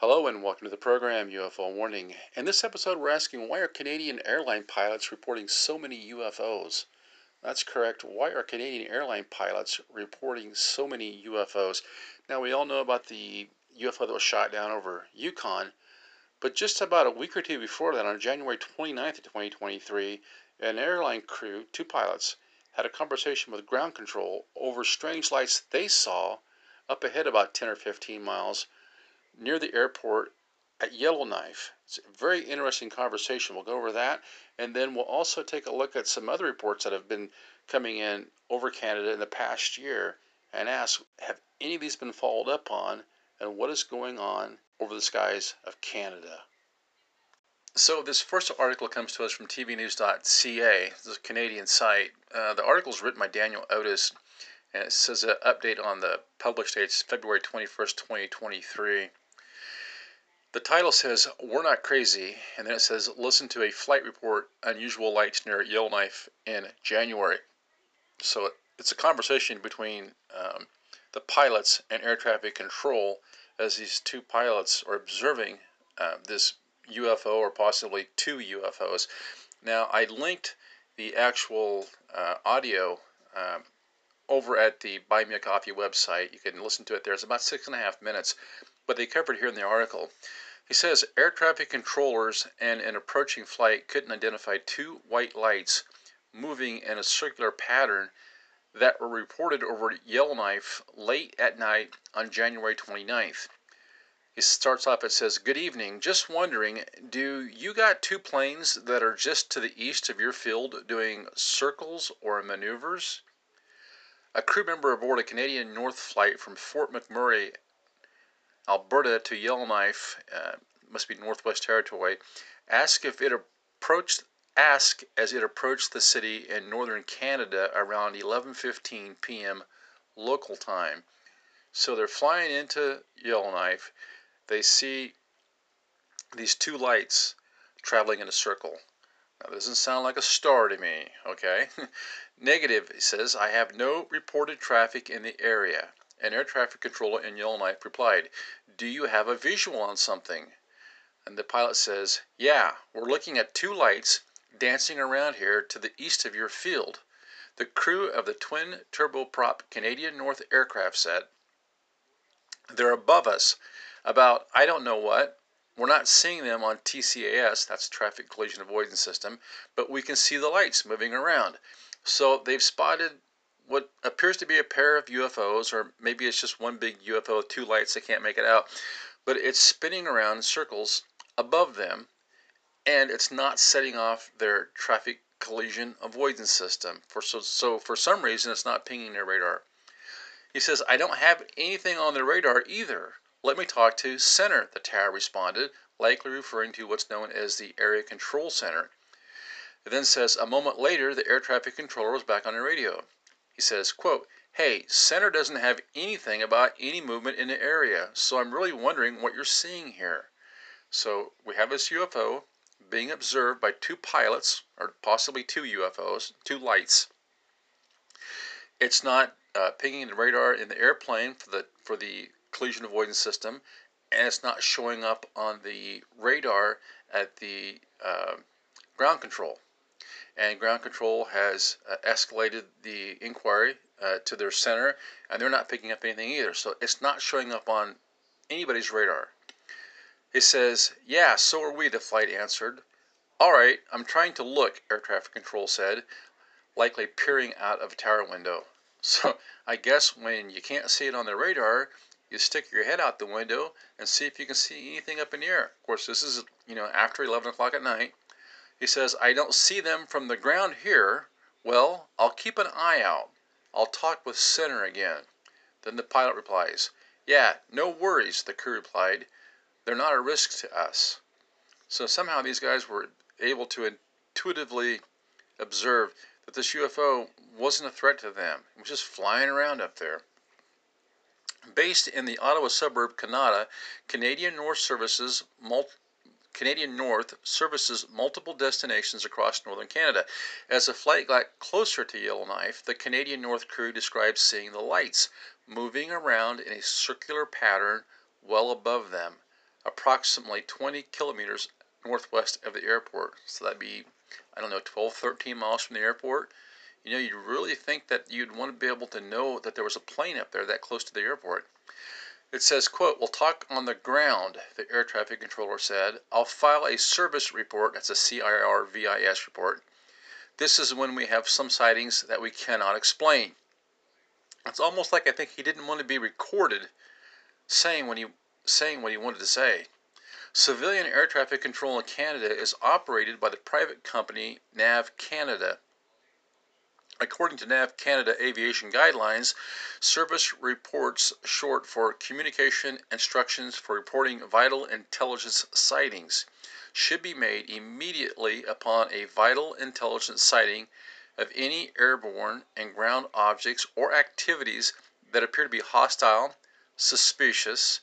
Hello and welcome to the program UFO Warning. In this episode, we're asking why are Canadian airline pilots reporting so many UFOs? That's correct. Why are Canadian airline pilots reporting so many UFOs? Now, we all know about the UFO that was shot down over Yukon, but just about a week or two before that, on January 29th of 2023, an airline crew, two pilots, had a conversation with ground control over strange lights they saw up ahead about 10 or 15 miles near the airport at Yellowknife. It's a very interesting conversation. We'll go over that, and then we'll also take a look at some other reports that have been coming in over Canada in the past year and ask have any of these been followed up on, and what is going on over the skies of Canada? So, this first article comes to us from ctvnews.ca. A Canadian site. Uh, the article is written by Daniel Otis and it says an update on the published date February 21st, 2023. The title says, We're Not Crazy, and then it says, Listen to a flight report, unusual lights near Yellowknife in January. So it's a conversation between um, the pilots and air traffic control as these two pilots are observing uh, this UFO or possibly two UFOs. Now, I linked the actual uh, audio um, over at the Buy Me a Coffee website. You can listen to it there. It's about six and a half minutes, but they covered here in the article. He says air traffic controllers and an approaching flight couldn't identify two white lights moving in a circular pattern that were reported over Yellowknife late at night on January 29th. He starts off, it says, Good evening. Just wondering, do you got two planes that are just to the east of your field doing circles or maneuvers? A crew member aboard a Canadian North flight from Fort McMurray, Alberta to Yellowknife, uh, must be Northwest Territory, asked if it approached asked as it approached the city in northern Canada around 11:15 p.m. local time. So they're flying into Yellowknife. They see these two lights traveling in a circle. Now, this doesn't sound like a star to me, okay? Negative, he says, I have no reported traffic in the area. An air traffic controller in Yellowknife replied, Do you have a visual on something? And the pilot says, Yeah, we're looking at two lights dancing around here to the east of your field. The crew of the twin turboprop Canadian North aircraft said, They're above us, about I don't know what, we're not seeing them on TCAS, that's Traffic Collision Avoidance System, but we can see the lights moving around. So they've spotted what appears to be a pair of UFOs, or maybe it's just one big UFO with two lights, they can't make it out, but it's spinning around in circles above them, and it's not setting off their traffic collision avoidance system. For so, so for some reason, it's not pinging their radar. He says, I don't have anything on the radar either. Let me talk to center, the tower responded, likely referring to what's known as the Area Control Center. It then says, a moment later, the air traffic controller was back on the radio. He says, quote, Hey, center doesn't have anything about any movement in the area, so I'm really wondering what you're seeing here. So we have this UFO being observed by two pilots, or possibly two UFOs, two lights. It's not uh, pinging the radar in the airplane for the for the collision avoidance system, and it's not showing up on the radar at the uh, ground control. And ground control has uh, escalated the inquiry uh, to their center, and they're not picking up anything either. So it's not showing up on anybody's radar. He says, Yeah, so are we, the flight answered. All right, I'm trying to look, air traffic control said, likely peering out of a tower window. So I guess when you can't see it on the radar, you stick your head out the window and see if you can see anything up in the air. Of course, this is, you know, after 11 o'clock at night. He says, I don't see them from the ground here. Well, I'll keep an eye out. I'll talk with center again. Then the pilot replies, Yeah, no worries, the crew replied. They're not a risk to us. So somehow these guys were able to intuitively observe that this UFO wasn't a threat to them. It was just flying around up there. Based in the Ottawa suburb Kanata, Canadian North services Canadian North services multiple destinations across northern Canada. As the flight got closer to Yellowknife, the Canadian North crew described seeing the lights moving around in a circular pattern well above them. approximately 20 kilometers northwest of the airport. So that'd be, I don't know, 12, 13 miles from the airport. You know, you'd really think that you'd want to be able to know that there was a plane up there that close to the airport. It says, quote, we'll talk on the ground, the air traffic controller said. I'll file a CIRVIS report, that's a CIRVIS report. This is when we have some sightings that we cannot explain. It's almost like I think he didn't want to be recorded saying he saying what he wanted to say. Civilian air traffic control in Canada is operated by the private company NAV Canada. According to NAV Canada Aviation Guidelines, CIRVIS reports short for Communication Instructions for Reporting Vital Intelligence Sightings should be made immediately upon a vital intelligence sighting of any airborne and ground objects or activities that appear to be hostile, suspicious,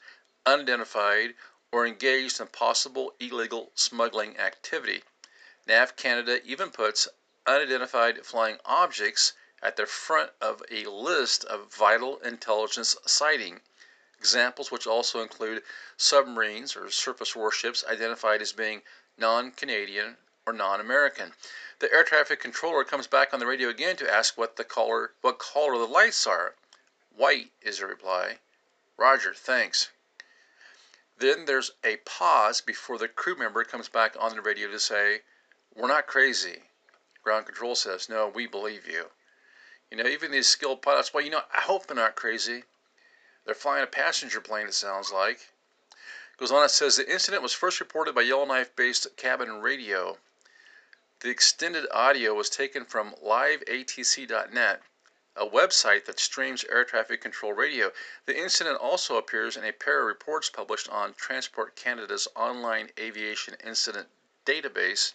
unidentified, or engaged in possible illegal smuggling activity. NAV Canada even puts unidentified flying objects at the front of a list of vital intelligence sighting. Examples which also include submarines or surface warships identified as being non Canadian or non American. The air traffic controller comes back on the radio again to ask what the color what color the lights are. White is the reply. Roger, thanks. Then there's a pause before the crew member comes back on the radio to say, We're not crazy. Ground control says, No, we believe you. You know, even these skilled pilots, well, you know, I hope they're not crazy. They're flying a passenger plane, it sounds like. Goes on, it says the incident was first reported by Yellowknife based cabin radio. The extended audio was taken from liveatc.net, a website that streams air traffic control radio. The incident also appears in a pair of reports published on Transport Canada's online aviation incident database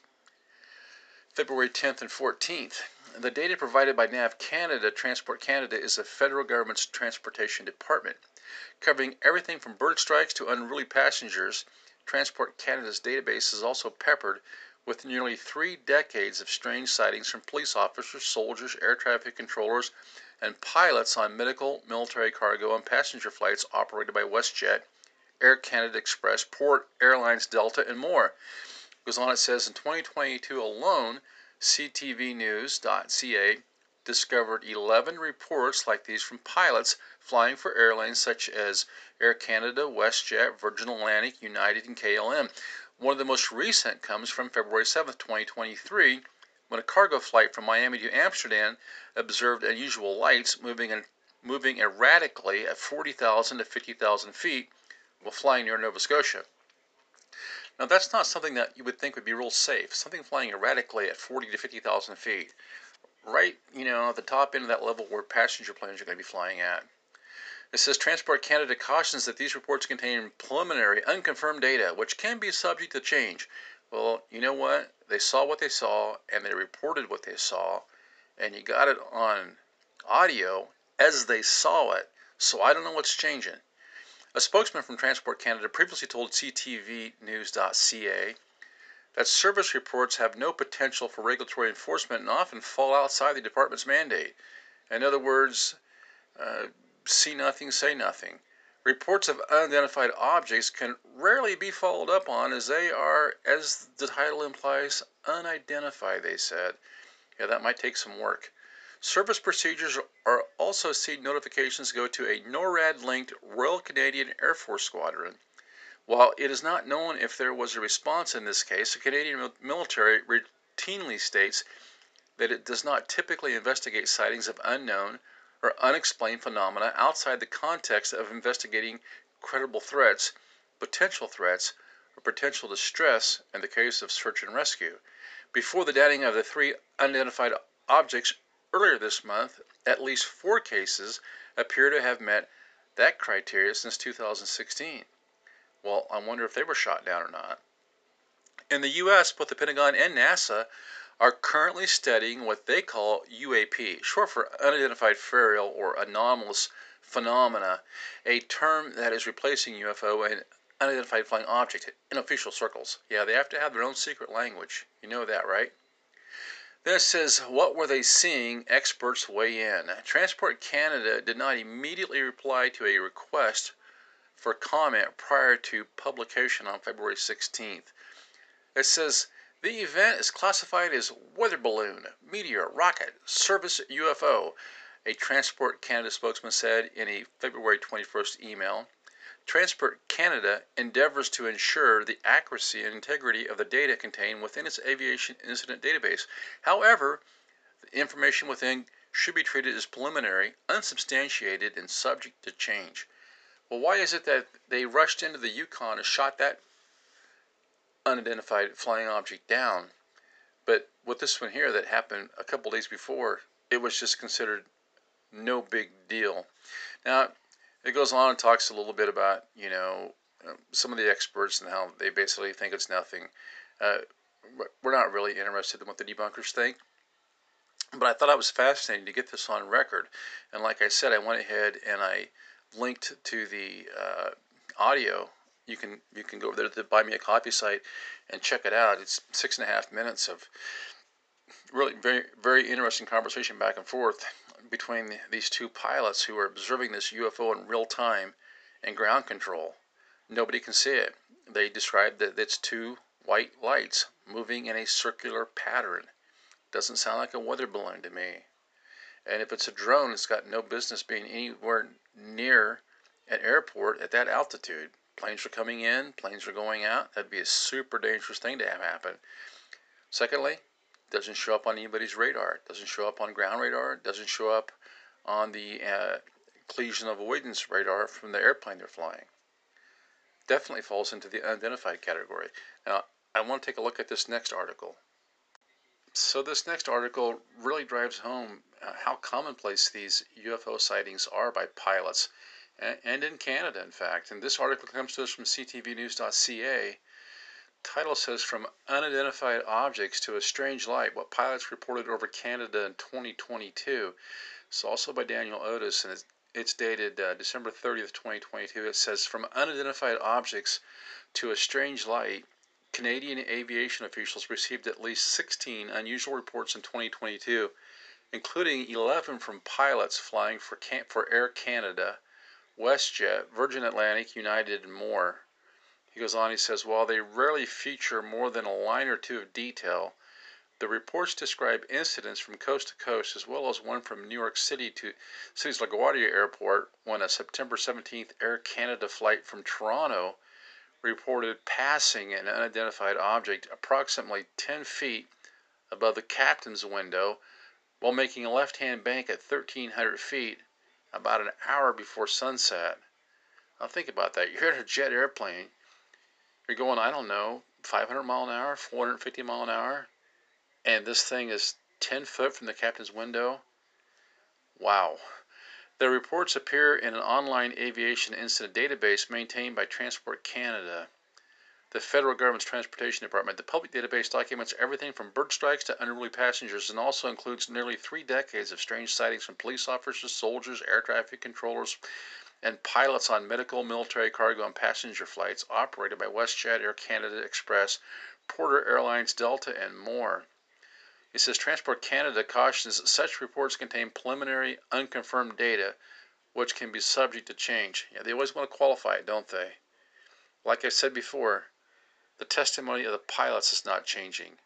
February 10th and 14th. The data provided by NAV Canada, Transport Canada, is the federal government's transportation department. Covering everything from bird strikes to unruly passengers, Transport Canada's database is also peppered with nearly three decades of strange sightings from police officers, soldiers, air traffic controllers, and pilots on medical, military cargo, and passenger flights operated by WestJet, Air Canada Express, Porter Airlines Delta, and more. Goes on, it says in 2022 alone, CTVnews.ca discovered 11 reports like these from pilots flying for airlines such as Air Canada, WestJet, Virgin Atlantic, United, and KLM. One of the most recent comes from February 7, 2023, when a cargo flight from Miami to Amsterdam observed unusual lights moving moving erratically at 40,000 to 50,000 feet while flying near Nova Scotia. Now that's not something that you would think would be real safe. Something flying erratically at 40 to 50,000 feet, right, you know, at the top end of that level where passenger planes are going to be flying at. It says Transport Canada cautions that these reports contain preliminary, unconfirmed data, which can be subject to change. Well, you know what? They saw what they saw, and they reported what they saw, and you got it on audio as they saw it. So I don't know what's changing. A spokesman from Transport Canada previously told CTVnews.ca that CIRVIS reports have no potential for regulatory enforcement and often fall outside the department's mandate. In other words, uh, see nothing, say nothing. Reports of unidentified objects can rarely be followed up on as they are, as the title implies, unidentified, they said. Yeah, that might take some work. CIRVIS procedures are also seen notifications go to a NORAD linked Royal Canadian Air Force Squadron. While it is not known if there was a response in this case, the Canadian military routinely states that it does not typically investigate sightings of unknown or unexplained phenomena outside the context of investigating credible threats, potential threats, or potential distress in the case of search and rescue. Before the dating of the three unidentified objects earlier this month, at least four cases appear to have met that criteria since 2016. Well, I wonder if they were shot down or not. In the U.S., both the Pentagon and NASA are currently studying what they call UAP, short for Unidentified Aerial or Anomalous Phenomena, a term that is replacing UFO and Unidentified Flying Object in official circles. Yeah, they have to have their own secret language. You know that, right? Then it says, What were they seeing? Experts weigh in. Transport Canada did not immediately reply to a request for comment prior to publication on February 16th. It says the event is classified as weather balloon, meteor, rocket, CIRVIS UFO, a Transport Canada spokesman said in a February 21st email. Transport Canada endeavors to ensure the accuracy and integrity of the data contained within its aviation incident database. However, the information within should be treated as preliminary, unsubstantiated, and subject to change. Well, why is it that they rushed into the Yukon and shot that unidentified flying object down? But with this one here that happened a couple days before, it was just considered no big deal. Now, it goes on and talks a little bit about, you know, um, some of the experts and how they basically think it's nothing. Uh, we're not really interested in what the debunkers think. But I thought it was fascinating to get this on record. And like I said, I went ahead and I linked to the uh, audio. You can you can go over there to the Buy Me a Coffee site and check it out. It's six and a half minutes of really very very interesting conversation back and forth between these two pilots who are observing this UFO in real time and ground control. Nobody can see it. They describe that it's two white lights moving in a circular pattern. Doesn't sound like a weather balloon to me. And if it's a drone, it's got no business being anywhere near an airport at that altitude. Planes are coming in, planes are going out. That'd be a super dangerous thing to have happen. Secondly, doesn't show up on anybody's radar. It Doesn't show up on ground radar. It Doesn't show up on the uh, collision avoidance radar from the airplane they're flying. Definitely falls into the unidentified category. Now, I want to take a look at this next article. So, this next article really drives home uh, how commonplace these UFO sightings are by pilots, and, and in Canada, in fact. And this article comes to us from ctvnews.ca. Title says From Unidentified Objects to a Strange Light What Pilots Reported Over Canada in 2022. It's also by Daniel Otis, and it's, it's dated uh, December 30th, 2022. It says From Unidentified Objects to a Strange Light Canadian aviation officials received at least 16 unusual reports in 2022, including 11 from pilots flying for, for Air Canada, WestJet, Virgin Atlantic, United, and more. He goes on, he says, while they rarely feature more than a line or two of detail, the reports describe incidents from coast to coast, as well as one from New York City to City's LaGuardia Airport when a September 17th Air Canada flight from Toronto reported passing an unidentified object approximately 10 feet above the captain's window while making a left hand bank at 1,300 feet about an hour before sunset. Now, think about that. You're in a jet airplane, you're going, I don't know, 500 mile an hour, 450 mile an hour, and this thing is 10 foot from the captain's window. Wow. The reports appear in an online aviation incident database maintained by Transport Canada, the federal government's transportation department. The public database documents everything from bird strikes to unruly passengers and also includes nearly three decades of strange sightings from police officers, soldiers, air traffic controllers, and pilots on medical, military, cargo, and passenger flights operated by WestJet, Air Canada Express, Porter Airlines, Delta, and more. He says Transport Canada cautions that such reports contain preliminary, unconfirmed data, which can be subject to change. Yeah, they always want to qualify it, don't they? Like I said before, the testimony of the pilots is not changing.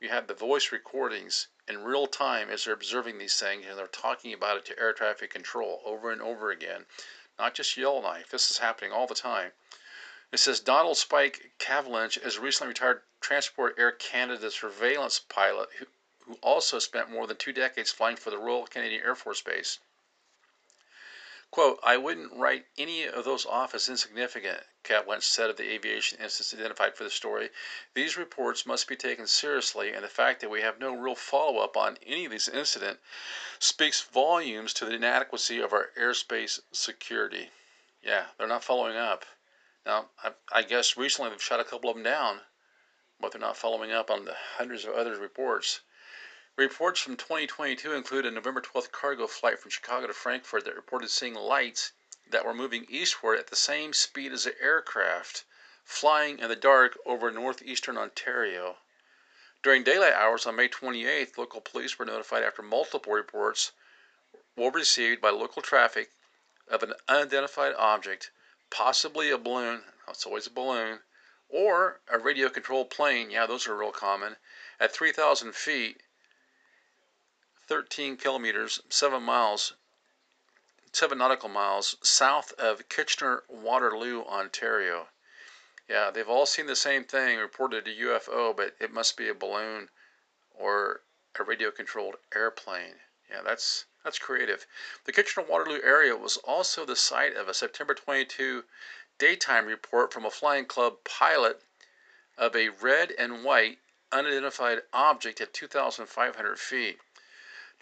You have the voice recordings in real time as they're observing these things and they're talking about it to air traffic control over and over again. Not just Yellowknife. This is happening all the time. It says Donald Spike Cavendish is a recently retired Transport Air Canada surveillance pilot who, who also spent more than two decades flying for the Royal Canadian Air Force Base. Quote, I wouldn't write any of those off as insignificant, Cavendish said of the aviation incidents identified for the story. These reports must be taken seriously, and the fact that we have no real follow up on any of these incidents speaks volumes to the inadequacy of our airspace security. Yeah, they're not following up. Now, I, I guess recently they've shot a couple of them down, but they're not following up on the hundreds of other reports. Reports from 2022 include a November 12th cargo flight from Chicago to Frankfurt that reported seeing lights that were moving eastward at the same speed as the aircraft flying in the dark over northeastern Ontario. During daylight hours on May 28th, local police were notified after multiple reports were received by local traffic of an unidentified object possibly a balloon, it's always a balloon, or a radio controlled plane, yeah, those are real common, at 3,000 feet, 13 kilometers, 7 miles, 7 nautical miles south of Kitchener Waterloo, Ontario. Yeah, they've all seen the same thing, reported a UFO, but it must be a balloon or a radio controlled airplane. Yeah, that's that's creative. The Kitchener Waterloo area was also the site of a September 22 daytime report from a flying club pilot of a red and white unidentified object at 2,500 feet.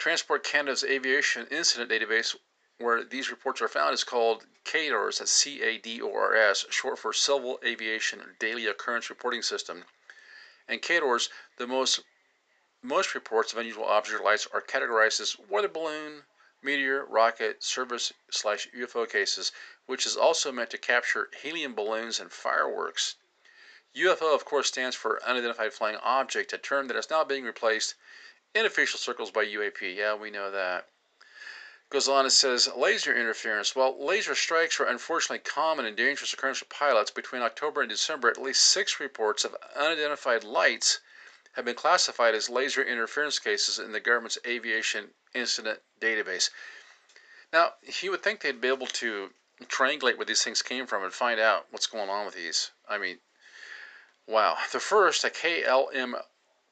Transport Canada's aviation incident database, where these reports are found, is called CADORS, that's C A D O R S, short for Civil Aviation Daily Occurrence Reporting System. And CADORS, the most most reports of unusual object or lights are categorized as weather balloon, meteor, rocket, CIRVIS slash UFO cases, which is also meant to capture helium balloons and fireworks. UFO, of course, stands for Unidentified Flying Object, a term that is now being replaced in official circles by UAP. Yeah, we know that. Goes on and says laser interference. While laser strikes are unfortunately common and dangerous occurrence for pilots, between October and December, at least six reports of unidentified lights have been classified as laser interference cases in the government's aviation incident database. Now, you would think they'd be able to triangulate where these things came from and find out what's going on with these. I mean, wow. The first, a KLM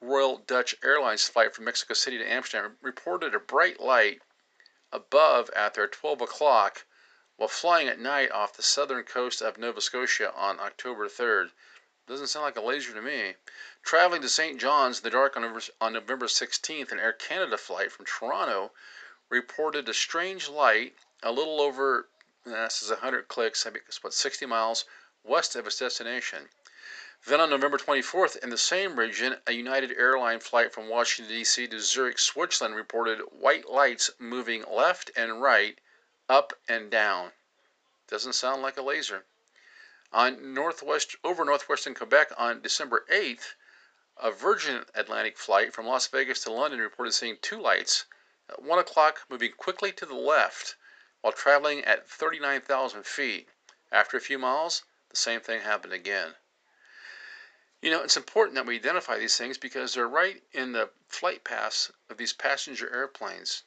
Royal Dutch Airlines flight from Mexico City to Amsterdam, reported a bright light above at their 12 o'clock while flying at night off the southern coast of Nova Scotia on October 3rd. Doesn't sound like a laser to me. Traveling to St. John's in the dark on November, on November 16th, an Air Canada flight from Toronto reported a strange light a little over, eh, this is 100 clicks, I think it's what, 60 miles west of its destination. Then on November 24th, in the same region, a United Airline flight from Washington, D.C. to Zurich, Switzerland reported white lights moving left and right, up and down. Doesn't sound like a laser. On northwest over northwestern Quebec on December 8th, a Virgin Atlantic flight from Las Vegas to London reported seeing two lights at 1 o'clock moving quickly to the left while traveling at 39,000 feet. After a few miles, the same thing happened again. You know, it's important that we identify these things because they're right in the flight paths of these passenger airplanes.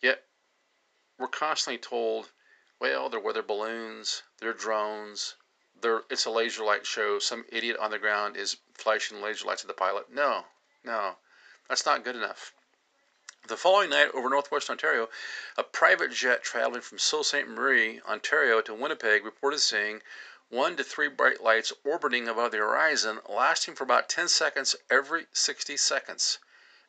Yet, we're constantly told, well, they're weather balloons, they're drones, there it's a laser light show. Some idiot on the ground is flashing laser lights at the pilot. No, no, that's not good enough. The following night over northwest Ontario, a private jet traveling from Sault Ste. Marie, Ontario to Winnipeg reported seeing one to three bright lights orbiting above the horizon, lasting for about 10 seconds every 60 seconds.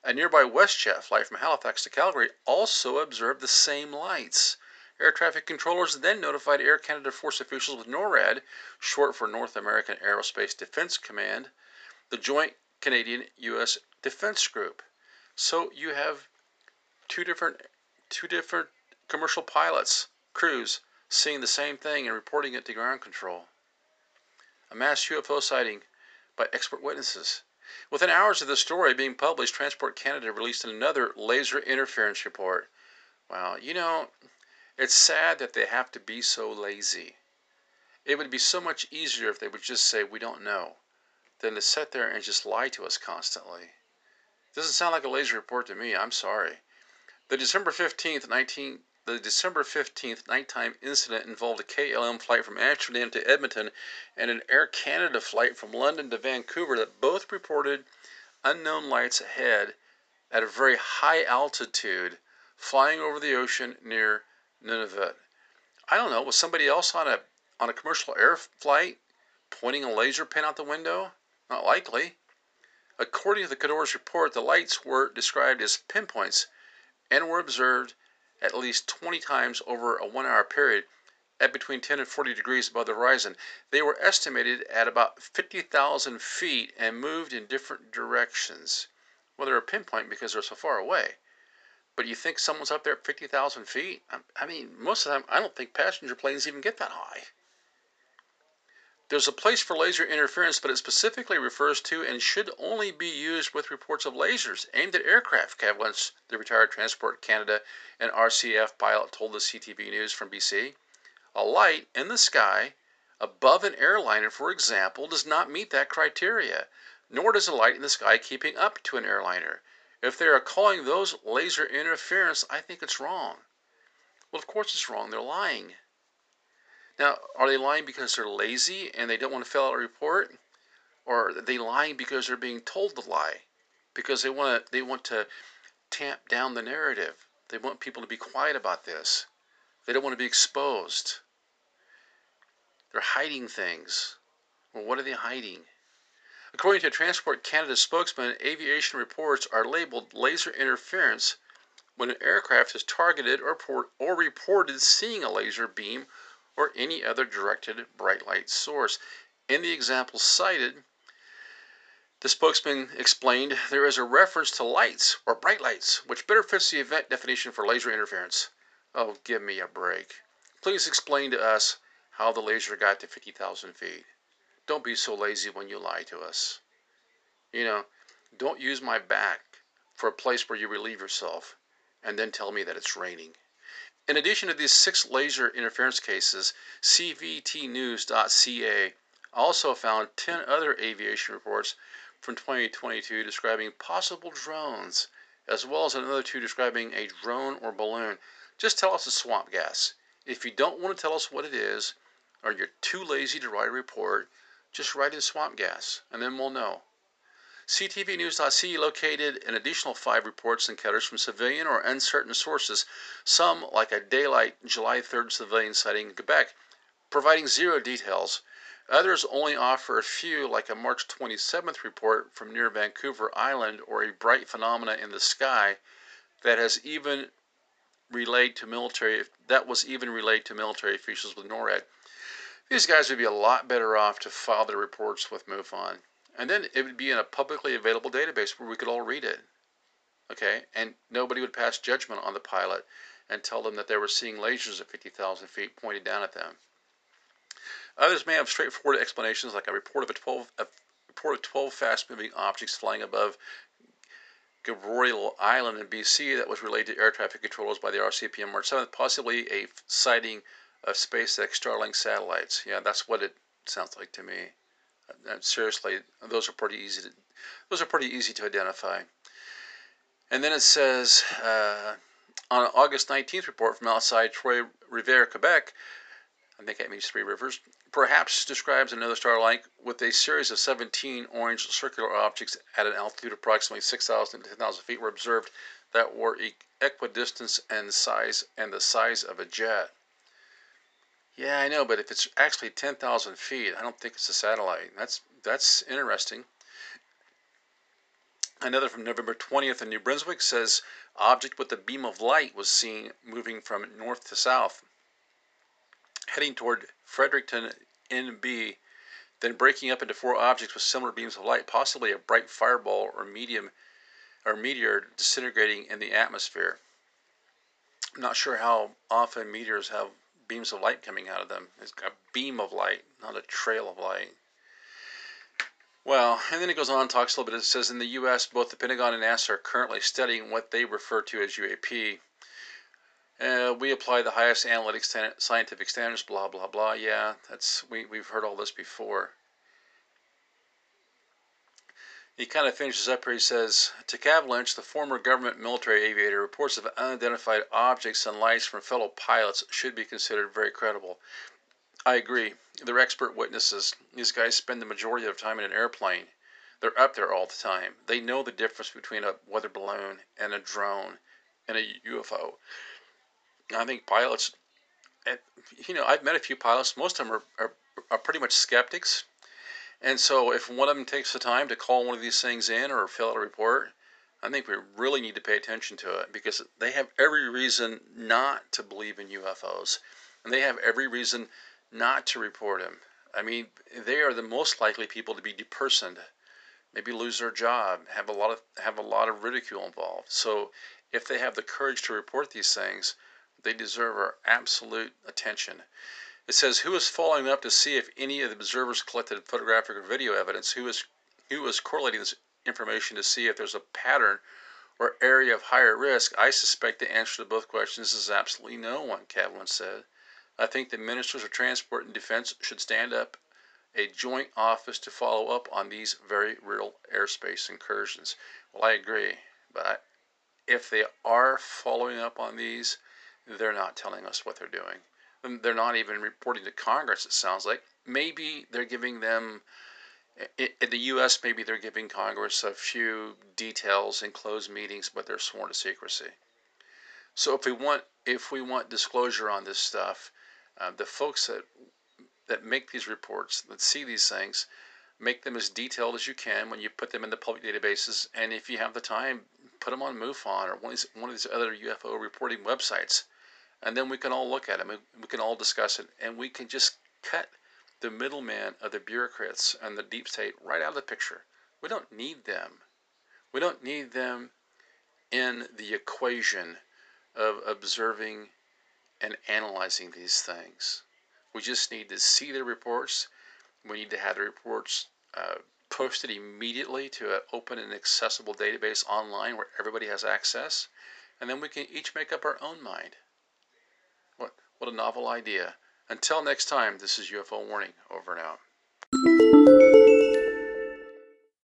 A nearby WestJet flight from Halifax to Calgary also observed the same lights. Air traffic controllers then notified Air Canada Force officials with NORAD, short for North American Aerospace Defense Command, the Joint Canadian U.S. Defense Group. So you have two different two different commercial pilots, crews, seeing the same thing and reporting it to ground control. Mass UFO sighting by expert witnesses. Within hours of the story being published, Transport Canada released another laser interference report. Wow, you know, it's sad that they have to be so lazy. It would be so much easier if they would just say, we don't know, than to sit there and just lie to us constantly. Doesn't sound like a lazy report to me. I'm sorry. The December 15th, 19, the December 15th nighttime incident involved a KLM flight from Amsterdam to Edmonton and an Air Canada flight from London to Vancouver that both reported unknown lights ahead at a very high altitude flying over the ocean near Nunavut. I don't know, was somebody else on a on a commercial air flight pointing a laser pin out the window? Not likely. According to the CADORS report, the lights were described as pinpoints and were observed at least 20 times over a one hour period at between 10 and 40 degrees above the horizon. They were estimated at about 50,000 feet and moved in different directions. Well, they're a pinpoint because they're so far away. But you think someone's up there at 50,000 feet? I mean, most of the time, I don't think passenger planes even get that high. There's a place for laser interference, but it specifically refers to and should only be used with reports of lasers aimed at aircraft, Lynch, the retired Transport Canada and RCF pilot, told the CTV News from BC. A light in the sky above an airliner, for example, does not meet that criteria, nor does a light in the sky keeping up to an airliner. If they are calling those laser interference, I think it's wrong. Well, of course it's wrong. They're lying. Now, are they lying because they're lazy and they don't want to fill out a report? Or are they lying because they're being told to lie? Because they want to they want to tamp down the narrative. They want people to be quiet about this. They don't want to be exposed. They're hiding things. Well, what are they hiding? According to a Transport Canada spokesman, aviation reports are labeled laser interference when an aircraft is targeted or, or reported seeing a laser beam or any other directed bright light source. In the example cited, the spokesman explained there is a reference to lights or bright lights, which better fits the event definition for laser interference. Oh, give me a break. Please explain to us how the laser got to 50,000 feet. Don't be so lazy when you lie to us. You know, don't use my back for a place where you relieve yourself and then tell me that it's raining. In addition to these six laser interference cases, CTVnews.ca also found 10 other aviation reports from 2022 describing possible drones, as well as another two describing a drone or balloon. Just tell us it's swamp gas. If you don't want to tell us what it is, or you're too lazy to write a report, just write in swamp gas, and then we'll know. CTVnews.ca located an additional five reports and CADORS from civilian or uncertain sources, some like a daylight July 3rd civilian sighting in Quebec, providing zero details. Others only offer a few, like a March 27th report from near Vancouver Island or a bright phenomena in the sky that has even relayed to military that was even relayed to military officials with NORAD. These guys would be a lot better off to file their reports with MUFON. And then it would be in a publicly available database where we could all read it. Okay? And nobody would pass judgment on the pilot and tell them that they were seeing lasers at 50,000 feet pointed down at them. Others may have straightforward explanations, like a report of a 12, a report of 12 fast-moving objects flying above Gabriola Island in BC that was relayed to air traffic controllers by the RCMP on March 7th, possibly a sighting of SpaceX Starlink satellites. Yeah, that's what it sounds like to me. And seriously, those are pretty easy to those are pretty easy to identify. And then it says uh, on August 19th report from outside Troy Rivières, Quebec, I think that means Three Rivers, perhaps describes another Starlink with a series of 17 orange circular objects at an altitude of approximately 6,000 to 10,000 feet were observed that were equidistant and size and the size of a jet. Yeah, I know, but if it's actually 10,000 feet, I don't think it's a satellite. That's that's interesting. Another from November 20th in New Brunswick says object with a beam of light was seen moving from north to south, heading toward Fredericton NB, then breaking up into four objects with similar beams of light, possibly a bright fireball or medium or meteor disintegrating in the atmosphere. I'm not sure how often meteors have beams of light coming out of them. It's a beam of light, not a trail of light. Well, and then it goes on, talks a little bit. It says in the U.S., both the Pentagon and NASA are currently studying what they refer to as UAP. Uh, we apply the highest analytic scientific standards, blah blah blah. Yeah, that's we we've heard all this before. He kind of finishes up here. He says, To Lynch, the former government military aviator, reports of unidentified objects and lights from fellow pilots should be considered very credible. I agree. They're expert witnesses. These guys spend the majority of their time in an airplane. They're up there all the time. They know the difference between a weather balloon and a drone and a UFO. I think pilots, you know, I've met a few pilots. Most of them are, are, are pretty much skeptics and so, if one of them takes the time to call one of these things in or fill out a report, I think we really need to pay attention to it because they have every reason not to believe in UFOs, and they have every reason not to report them. I mean, they are the most likely people to be depersoned, maybe lose their job, have a lot of have a lot of ridicule involved. So, if they have the courage to report these things, they deserve our absolute attention. It says who is following up to see if any of the observers collected photographic or video evidence, who is who is correlating this information to see if there's a pattern or area of higher risk. I suspect the answer to both questions is absolutely no one, Kavlin said. I think the ministers of transport and defense should stand up a joint office to follow up on these very real airspace incursions. Well, I agree, but if they are following up on these, they're not telling us what they're doing. They're not even reporting to Congress, it sounds like. Maybe they're giving them, in the U.S., maybe they're giving Congress a few details in closed meetings, but they're sworn to secrecy. So if we want, if we want disclosure on this stuff, uh, the folks that that make these reports, that see these things, make them as detailed as you can when you put them in the public databases. And if you have the time, put them on MUFON or one of these, one of these other UFO reporting websites. And then we can all look at them. We can all discuss it. And we can just cut the middleman of the bureaucrats and the deep state right out of the picture. We don't need them. We don't need them in the equation of observing and analyzing these things. We just need to see the reports. We need to have the reports uh, posted immediately to an open and accessible database online where everybody has access. And then we can each make up our own mind. What, a novel idea. Until next time, this is UFO Warning. Over and out.